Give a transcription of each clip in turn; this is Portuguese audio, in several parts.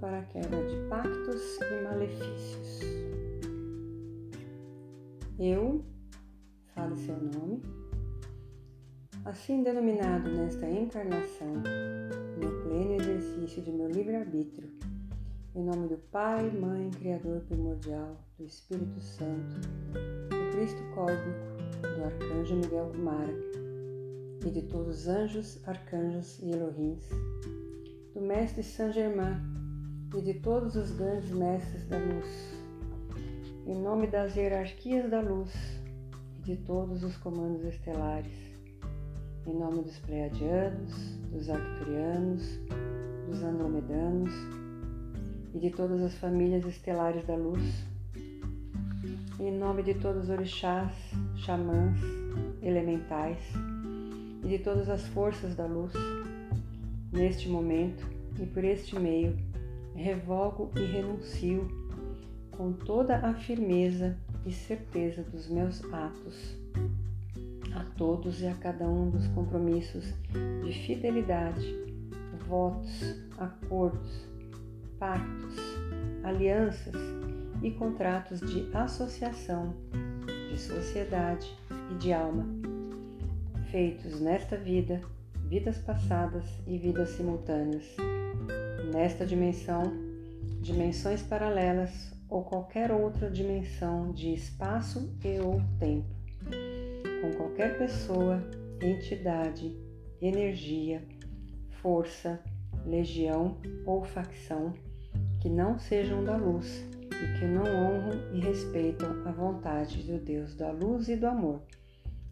para a quebra de pactos e malefícios. Eu, fale seu nome, assim denominado nesta encarnação, no pleno exercício de meu livre-arbítrio, em nome do Pai, Mãe, Criador primordial, do Espírito Santo, do Cristo cósmico, do Arcanjo Miguel Kumara e de todos os anjos, arcanjos e Elohims, do Mestre Saint Germain e de todos os grandes mestres da luz, em nome das hierarquias da luz e de todos os comandos estelares, em nome dos Pleiadianos, dos Arcturianos, dos Andromedanos e de todas as famílias estelares da luz, em nome de todos os orixás, xamãs, elementais e de todas as forças da luz, neste momento e por este meio, revogo e renuncio com toda a firmeza e certeza dos meus atos a todos e a cada um dos compromissos de fidelidade, votos, acordos, pactos, alianças e contratos de associação, de sociedade e de alma, feitos nesta vida, vidas passadas e vidas simultâneas, nesta dimensão, dimensões paralelas ou qualquer outra dimensão de espaço e ou tempo, com qualquer pessoa, entidade, energia, força, legião ou facção que não sejam da luz e que não honram e respeitam a vontade do Deus da luz e do amor,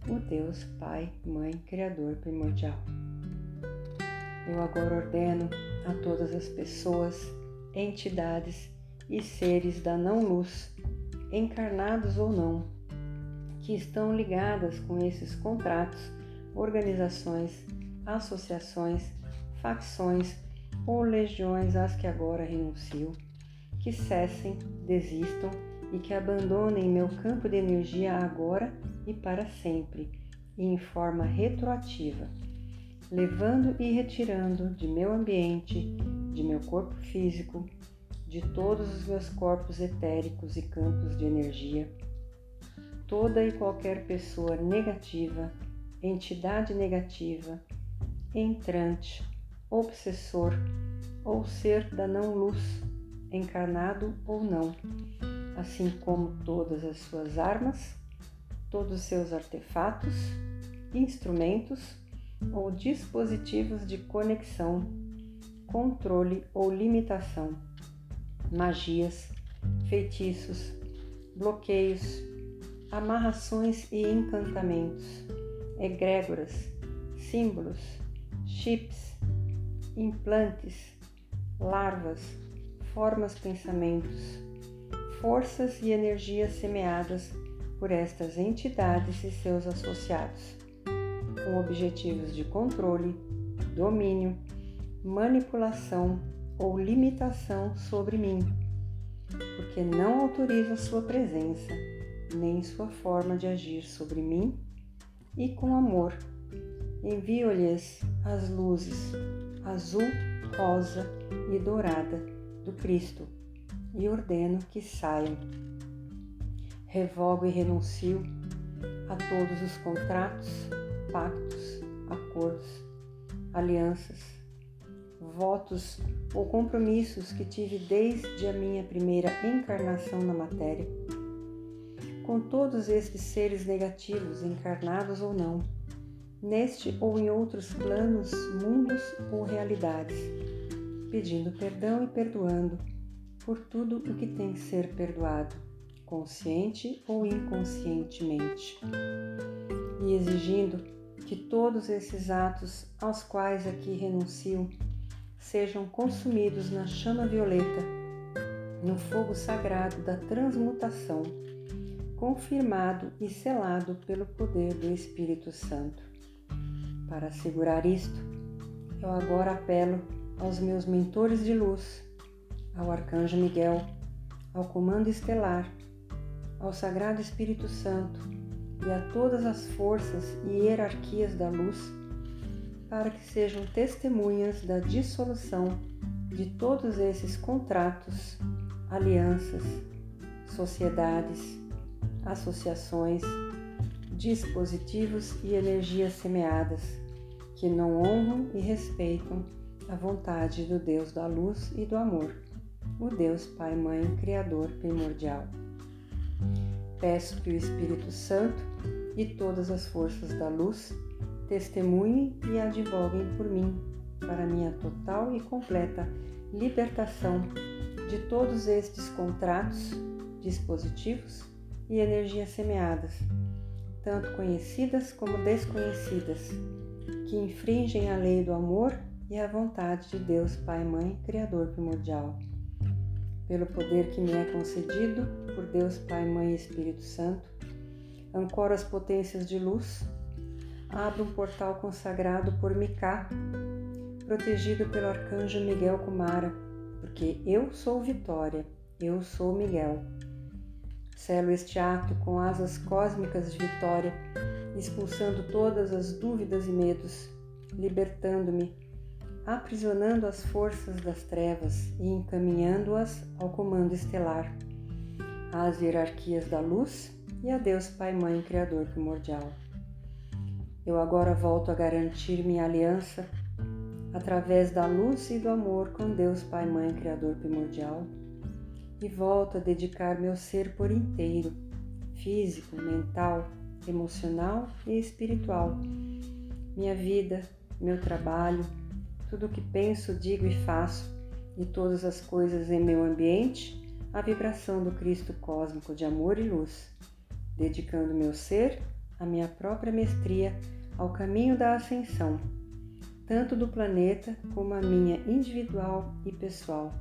o Deus Pai, Mãe, Criador primordial. Eu agora ordeno a todas as pessoas, entidades e seres da não-luz, encarnados ou não, que estão ligadas com esses contratos, organizações, associações, facções ou legiões às que agora renuncio, que cessem, desistam e que abandonem meu campo de energia agora e para sempre, e em forma retroativa, levando e retirando de meu ambiente, de meu corpo físico, de todos os meus corpos etéricos e campos de energia, toda e qualquer pessoa negativa, entidade negativa, entrante, obsessor ou ser da não-luz, encarnado ou não, assim como todas as suas armas, todos os seus artefatos, instrumentos ou dispositivos de conexão, controle ou limitação, magias, feitiços, bloqueios, amarrações e encantamentos, egrégoras, símbolos, chips, implantes, larvas, formas pensamentos, forças e energias semeadas por estas entidades e seus associados, com objetivos de controle, domínio, manipulação ou limitação sobre mim, porque não autorizo a sua presença, nem sua forma de agir sobre mim, e com amor envio-lhes as luzes azul, rosa e dourada do Cristo e ordeno que saiam. Revogo e renuncio a todos os contratos, pactos, acordos, alianças, votos ou compromissos que tive desde a minha primeira encarnação na matéria, com todos estes seres negativos, encarnados ou não neste ou em outros planos, mundos ou realidades, pedindo perdão e perdoando por tudo o que tem que ser perdoado, consciente ou inconscientemente, e exigindo que todos esses atos aos quais aqui renuncio sejam consumidos na chama violeta, no fogo sagrado da transmutação, confirmado e selado pelo poder do Espírito Santo. Para assegurar isto, eu agora apelo aos meus mentores de luz, ao Arcanjo Miguel, ao Comando Estelar, ao Sagrado Espírito Santo e a todas as forças e hierarquias da luz, para que sejam testemunhas da dissolução de todos esses contratos, alianças, sociedades, associações, dispositivos e energias semeadas que não honram e respeitam a vontade do Deus da luz e do amor, o Deus Pai, Mãe, Criador primordial. Peço que o Espírito Santo e todas as forças da luz testemunhem e advoguem por mim, para minha total e completa libertação de todos estes contratos, dispositivos e energias semeadas, tanto conhecidas como desconhecidas, que infringem a lei do amor e a vontade de Deus Pai, Mãe, Criador primordial. Pelo poder que me é concedido por Deus Pai, Mãe e Espírito Santo, ancoro as potências de luz, abro um portal consagrado por Micá, protegido pelo arcanjo Miguel Kumara, porque eu sou Vitória, eu sou Miguel. Selo este ato com asas cósmicas de vitória, expulsando todas as dúvidas e medos, libertando-me aprisionando as forças das trevas e encaminhando-as ao comando estelar, às hierarquias da luz e a Deus Pai Mãe Criador primordial. Eu agora volto a garantir minha aliança através da luz e do amor com Deus Pai Mãe Criador primordial e volto a dedicar meu ser por inteiro, físico, mental, emocional e espiritual, minha vida, meu trabalho, tudo o que penso, digo e faço, e todas as coisas em meu ambiente, a vibração do Cristo cósmico de amor e luz, dedicando meu ser, a minha própria mestria, ao caminho da ascensão, tanto do planeta como a minha individual e pessoal.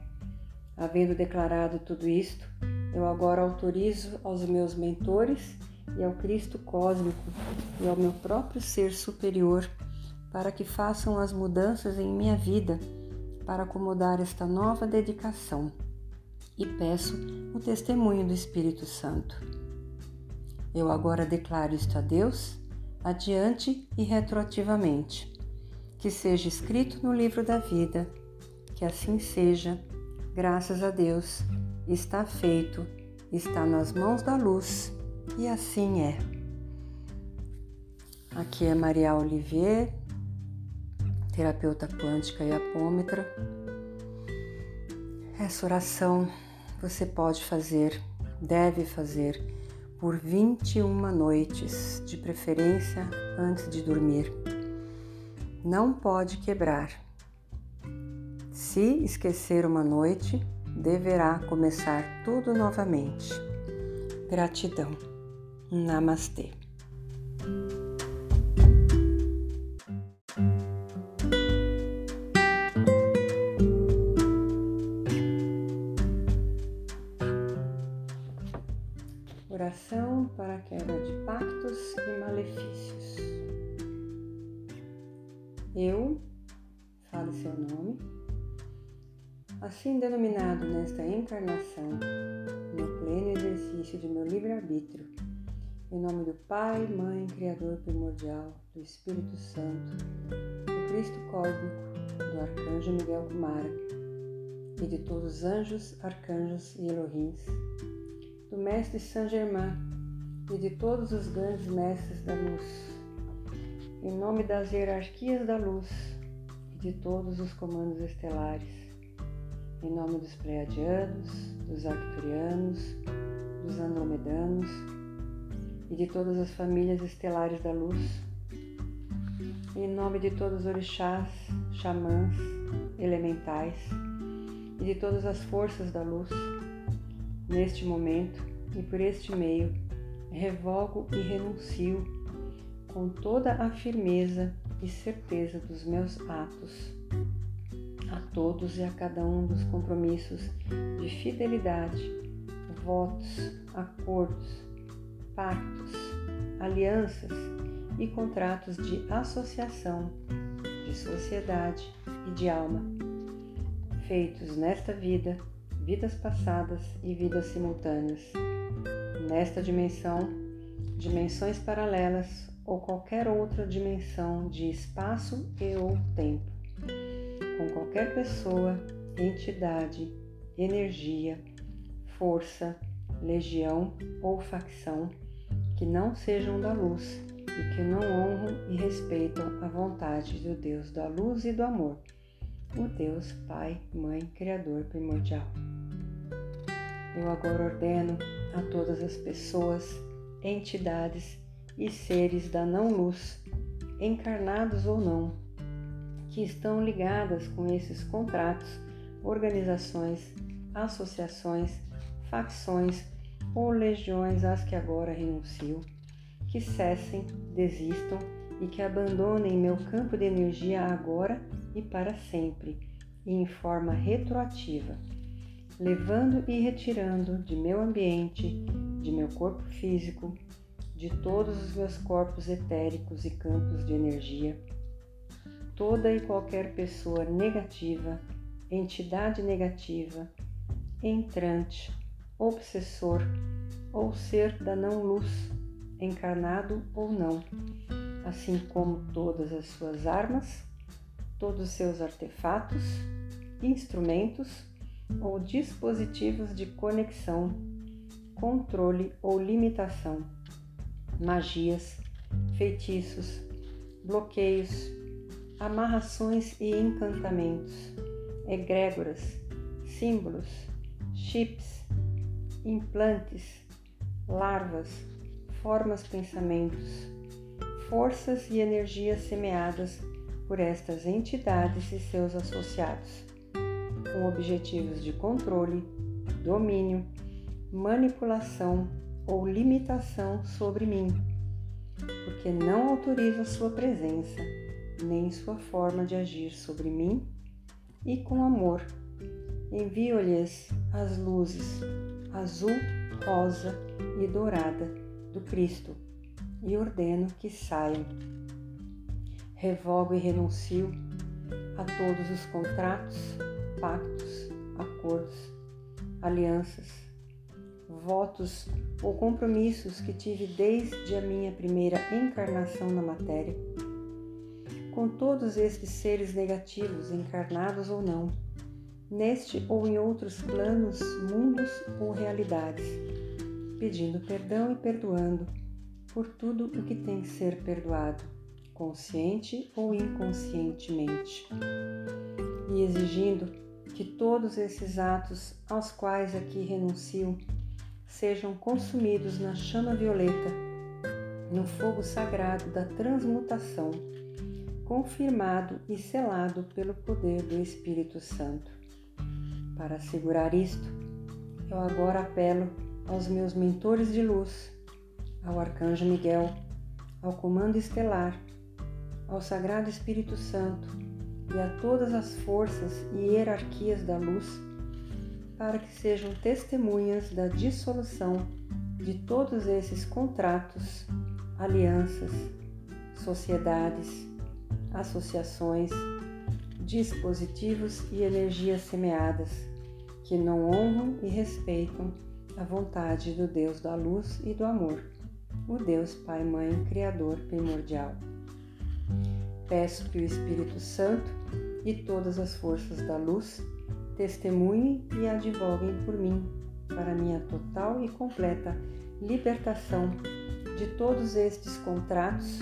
Havendo declarado tudo isto, eu agora autorizo aos meus mentores e ao Cristo cósmico e ao meu próprio ser superior para que façam as mudanças em minha vida para acomodar esta nova dedicação. E peço o testemunho do Espírito Santo. Eu agora declaro isto a Deus, adiante e retroativamente. Que seja escrito no livro da vida, que assim seja, graças a Deus, está feito, está nas mãos da luz, e assim é. Aqui é Maria Olivier, terapeuta quântica e apômetra. Essa oração você pode fazer, deve fazer, por 21 noites, de preferência antes de dormir. Não pode quebrar. Se esquecer uma noite, deverá começar tudo novamente. Gratidão. Namastê. Para a quebra de pactos e malefícios. Eu, fale seu nome, assim denominado nesta encarnação, no pleno exercício de meu livre-arbítrio, em nome do Pai, Mãe, Criador primordial, do Espírito Santo, do Cristo cósmico, do Arcanjo Miguel Kumara e de todos os anjos, arcanjos e Elohims do Mestre Saint Germain e de todos os grandes mestres da luz, em nome das hierarquias da luz e de todos os comandos estelares, em nome dos Pleiadianos, dos Arcturianos, dos Andromedanos e de todas as famílias estelares da luz, em nome de todos os orixás, xamãs, elementais e de todas as forças da luz Neste momento e por este meio, revogo e renuncio com toda a firmeza e certeza dos meus atos a todos e a cada um dos compromissos de fidelidade, votos, acordos, pactos, alianças e contratos de associação, de sociedade e de alma, feitos nesta vida vidas passadas e vidas simultâneas. Nesta dimensão, dimensões paralelas ou qualquer outra dimensão de espaço e ou tempo, com qualquer pessoa, entidade, energia, força, legião ou facção que não sejam da luz e que não honram e respeitam a vontade do Deus da luz e do amor, o Deus Pai, Mãe, Criador primordial. Eu agora ordeno a todas as pessoas, entidades e seres da não-luz, encarnados ou não, que estão ligadas com esses contratos, organizações, associações, facções ou legiões às que agora renuncio, que cessem, desistam e que abandonem meu campo de energia agora e para sempre, e em forma retroativa, levando e retirando de meu ambiente, de meu corpo físico, de todos os meus corpos etéricos e campos de energia, toda e qualquer pessoa negativa, entidade negativa, entrante, obsessor ou ser da não-luz, encarnado ou não, assim como todas as suas armas, todos os seus artefatos, instrumentos ou dispositivos de conexão, controle ou limitação, magias, feitiços, bloqueios, amarrações e encantamentos, egrégoras, símbolos, chips, implantes, larvas, formas pensamentos, forças e energias semeadas por estas entidades e seus associados, com objetivos de controle, domínio, manipulação ou limitação sobre mim, porque não autorizo a sua presença, nem sua forma de agir sobre mim, e com amor envio-lhes as luzes azul, rosa e dourada do Cristo e ordeno que saiam. Revogo e renuncio a todos os contratos, pactos, acordos, alianças, votos ou compromissos que tive desde a minha primeira encarnação na matéria, com todos estes seres negativos, encarnados ou não neste ou em outros planos, mundos ou realidades, pedindo perdão e perdoando por tudo o que tem que ser perdoado, consciente ou inconscientemente, e exigindo que todos esses atos aos quais aqui renuncio sejam consumidos na chama violeta, no fogo sagrado da transmutação, confirmado e selado pelo poder do Espírito Santo. Para assegurar isto, eu agora apelo aos meus mentores de luz, ao Arcanjo Miguel, ao Comando Estelar, ao Sagrado Espírito Santo e a todas as forças e hierarquias da luz, para que sejam testemunhas da dissolução de todos esses contratos, alianças, sociedades, associações, dispositivos e energias semeadas que não honram e respeitam a vontade do Deus da luz e do amor, o Deus Pai, Mãe, Criador primordial. Peço que o Espírito Santo e todas as forças da luz testemunhem e advoguem por mim, para minha total e completa libertação de todos estes contratos,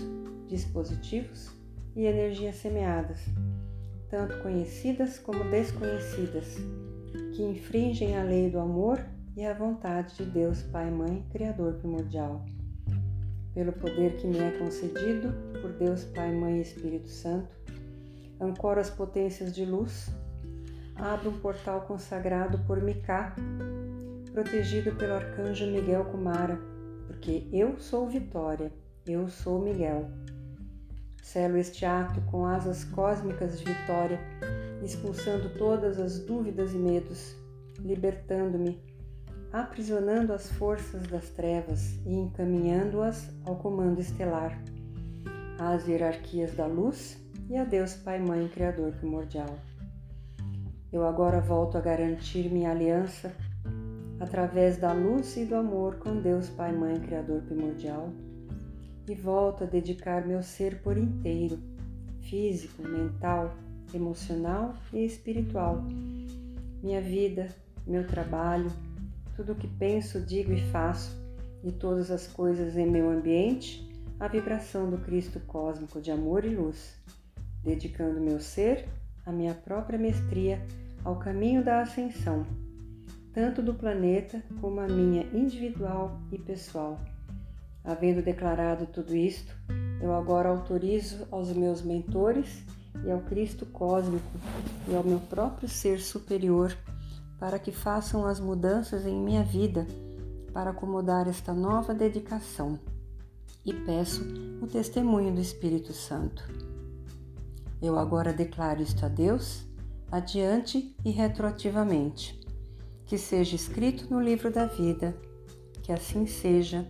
dispositivos e energias semeadas tanto conhecidas como desconhecidas, que infringem a lei do amor e a vontade de Deus Pai, Mãe, Criador primordial. Pelo poder que me é concedido por Deus Pai, Mãe e Espírito Santo, ancoro as potências de luz, abro um portal consagrado por Micá, protegido pelo arcanjo Miguel Kumara, porque eu sou Vitória, eu sou Miguel. Selo este ato com asas cósmicas de vitória, expulsando todas as dúvidas e medos, libertando-me, aprisionando as forças das trevas e encaminhando-as ao comando estelar, às hierarquias da luz e a Deus Pai Mãe Criador primordial. Eu agora volto a garantir minha aliança através da luz e do amor com Deus Pai Mãe Criador primordial e volto a dedicar meu ser por inteiro, físico, mental, emocional e espiritual, minha vida, meu trabalho, tudo o que penso, digo e faço, e todas as coisas em meu ambiente, a vibração do Cristo cósmico de amor e luz, dedicando meu ser, a minha própria mestria, ao caminho da ascensão, tanto do planeta como a minha individual e pessoal. Havendo declarado tudo isto, eu agora autorizo aos meus mentores e ao Cristo cósmico e ao meu próprio ser superior para que façam as mudanças em minha vida para acomodar esta nova dedicação. E peço o testemunho do Espírito Santo. Eu agora declaro isto a Deus, adiante e retroativamente. Que seja escrito no livro da vida, que assim seja,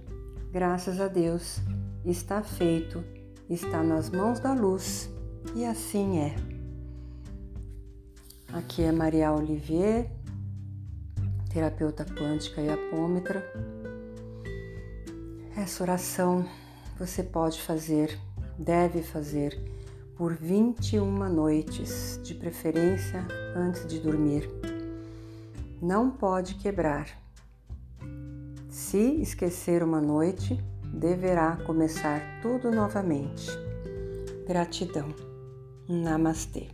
graças a Deus, está feito, está nas mãos da luz e assim é. Aqui é Maria Olivier, terapeuta quântica e apômetra. Essa oração você pode fazer, deve fazer por 21 noites, de preferência antes de dormir. Não pode quebrar. Se esquecer uma noite, deverá começar tudo novamente. Gratidão. Namastê.